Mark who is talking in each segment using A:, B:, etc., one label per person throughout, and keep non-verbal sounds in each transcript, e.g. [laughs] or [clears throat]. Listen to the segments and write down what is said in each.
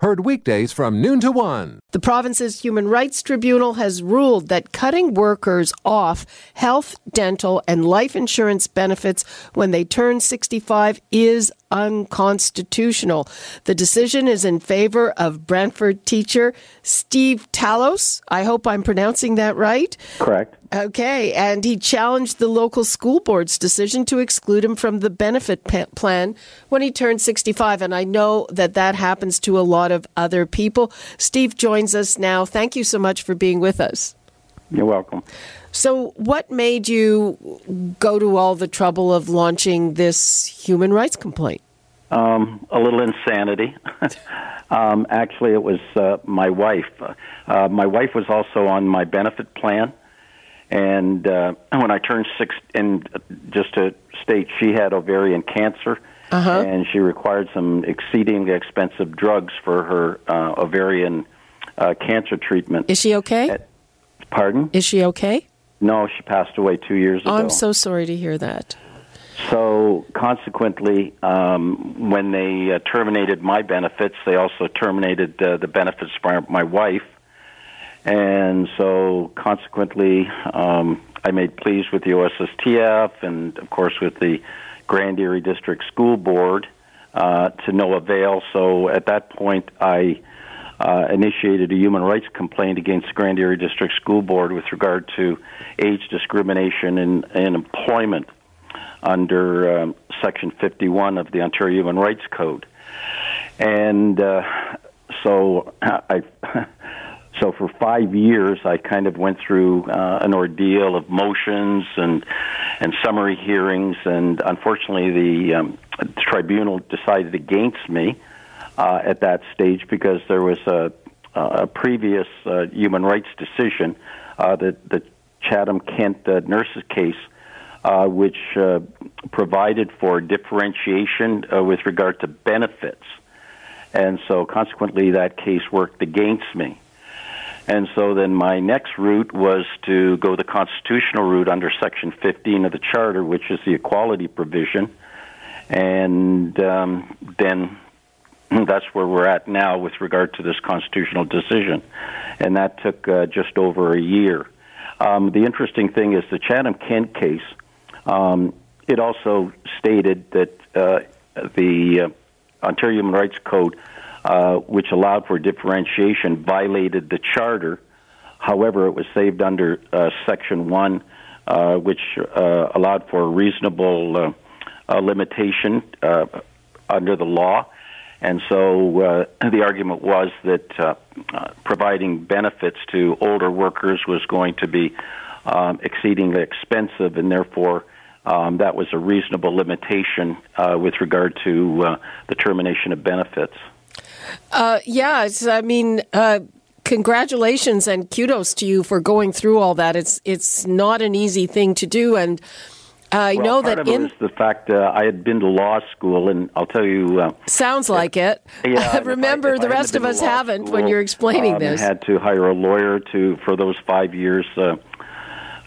A: heard weekdays from noon to one.
B: The province's Human Rights Tribunal has ruled that cutting workers off health, dental, and life insurance benefits when they turn 65 is unconstitutional. The decision is in favor of Brantford teacher Steve Talos. I hope I'm pronouncing that right.
C: Correct.
B: Okay, and he challenged the local school board's decision to exclude him from the benefit plan when he turned 65. And I know that that happens to a lot of other people. Steve joins us now. Thank you so much for being with us.
C: You're welcome.
B: So, what made you go to all the trouble of launching this human rights complaint?
C: Um, a little insanity. [laughs] um, actually, it was uh, my wife. Uh, my wife was also on my benefit plan and uh, when I turned six, and just to state, she had ovarian cancer,
B: uh-huh.
C: and she required some exceedingly expensive drugs for her uh, ovarian uh, cancer treatment.
B: Is she okay?
C: At, pardon?
B: Is she okay?
C: No, she passed away two years ago.
B: Oh, I'm so sorry to hear that.
C: So, consequently, um, when they uh, terminated my benefits, they also terminated uh, the benefits for my wife and so, consequently, um, I made pleas with the OSSTF and, of course, with the Grand Erie District School Board uh, to no avail. So, at that point, I uh, initiated a human rights complaint against the Grand Erie District School Board with regard to age discrimination in, in employment under um, Section 51 of the Ontario Human Rights Code. And uh, so [laughs] I. [laughs] So for five years, I kind of went through uh, an ordeal of motions and and summary hearings, and unfortunately, the, um, the tribunal decided against me uh, at that stage because there was a, a previous uh, human rights decision, uh, the the Chatham Kent uh, nurses case, uh, which uh, provided for differentiation uh, with regard to benefits, and so consequently, that case worked against me. And so then my next route was to go the constitutional route under Section 15 of the Charter, which is the equality provision. And um, then [clears throat] that's where we're at now with regard to this constitutional decision. And that took uh, just over a year. Um, the interesting thing is the Chatham Kent case, um, it also stated that uh, the uh, Ontario Human Rights Code uh, which allowed for differentiation, violated the charter. However, it was saved under uh, Section 1, uh, which allowed for a reasonable limitation under the law. And so the argument was that providing benefits to older workers was going to be um, exceedingly expensive, and therefore um, that was a reasonable limitation with regard to the termination of benefits.
B: Uh, yeah, I mean, uh, congratulations and kudos to you for going through all that. It's it's not an easy thing to do, and I
C: well,
B: know
C: part
B: that
C: of it
B: in
C: was the fact uh, I had been to law school, and I'll tell you. Uh,
B: sounds like it.
C: Yeah, [laughs]
B: Remember,
C: I,
B: the rest of us haven't
C: school,
B: when you're explaining
C: um,
B: this.
C: Had to hire a lawyer to for those five years. Uh,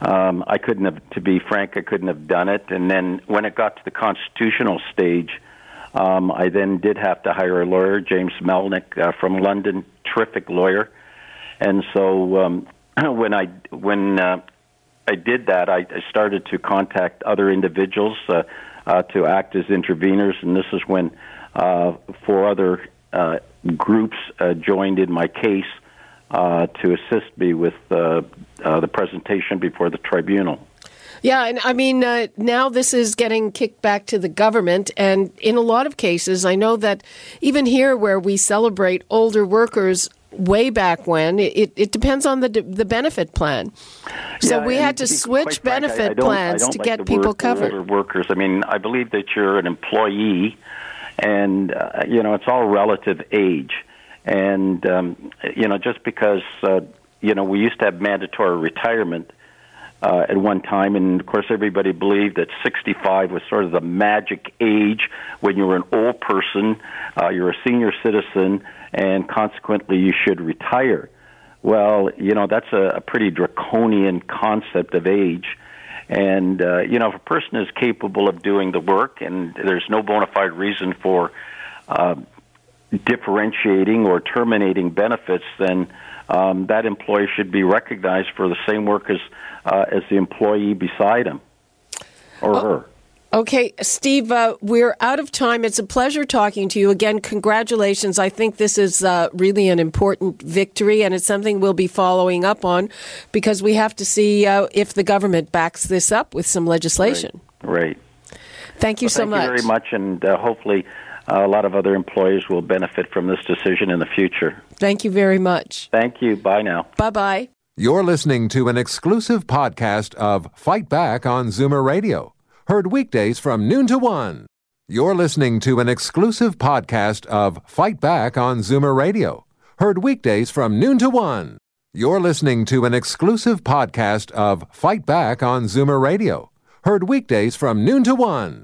C: um, I couldn't have, to be frank, I couldn't have done it. And then when it got to the constitutional stage, um, I then did have to hire a lawyer, James Melnick uh, from London, terrific lawyer. And so um, [clears throat] when I when uh, I did that, I, I started to contact other individuals uh, uh, to act as interveners, and this is when uh, four other uh, groups uh, joined in my case uh, to assist me with uh, uh, the presentation before the tribunal.
B: Yeah, and I mean, uh, now this is getting kicked back to the government. And in a lot of cases, I know that even here where we celebrate older workers way back when, it, it depends on the the benefit plan. So
C: Yeah,
B: we had to
C: be
B: switch
C: frank, I-
B: benefit
C: I I
B: plans
C: don't
B: to
C: like
B: get people covered.
C: workers. I mean, I believe that you're an employee, and uh, you know it's all relative age, and um, you know just because uh, you know, we used to have mandatory retirement uh, at one time, and of course, everybody believed that 65 was sort of the magic age when you were an old person, uh, you're a senior citizen, and consequently, you should retire. Well, you know, that's a, a pretty draconian concept of age. And, uh, you know, if a person is capable of doing the work and there's no bona fide reason for uh, differentiating or terminating benefits, then um, that employee should be recognized for the same work as uh, as the employee beside him or oh, her.
B: Okay, Steve, uh, we're out of time. It's a pleasure talking to you again. Congratulations. I think this is uh, really an important victory, and it's something we'll be following up on because we have to see uh, if the government backs this up with some legislation.
C: Right. right.
B: Thank you
C: well,
B: so
C: thank
B: much.
C: Thank you very much, and uh, hopefully Uh, a lot of other employees will benefit from this decision in the future.
B: Thank you very much.
C: Thank you. Bye now.
B: Bye bye.
A: You're listening to an exclusive podcast of Fight Back on Zoomer Radio, heard weekdays from noon to one. You're listening to an exclusive podcast of Fight Back on Zoomer Radio, heard weekdays from noon to one. You're listening to an exclusive podcast of Fight Back on Zoomer Radio, heard weekdays from noon to one.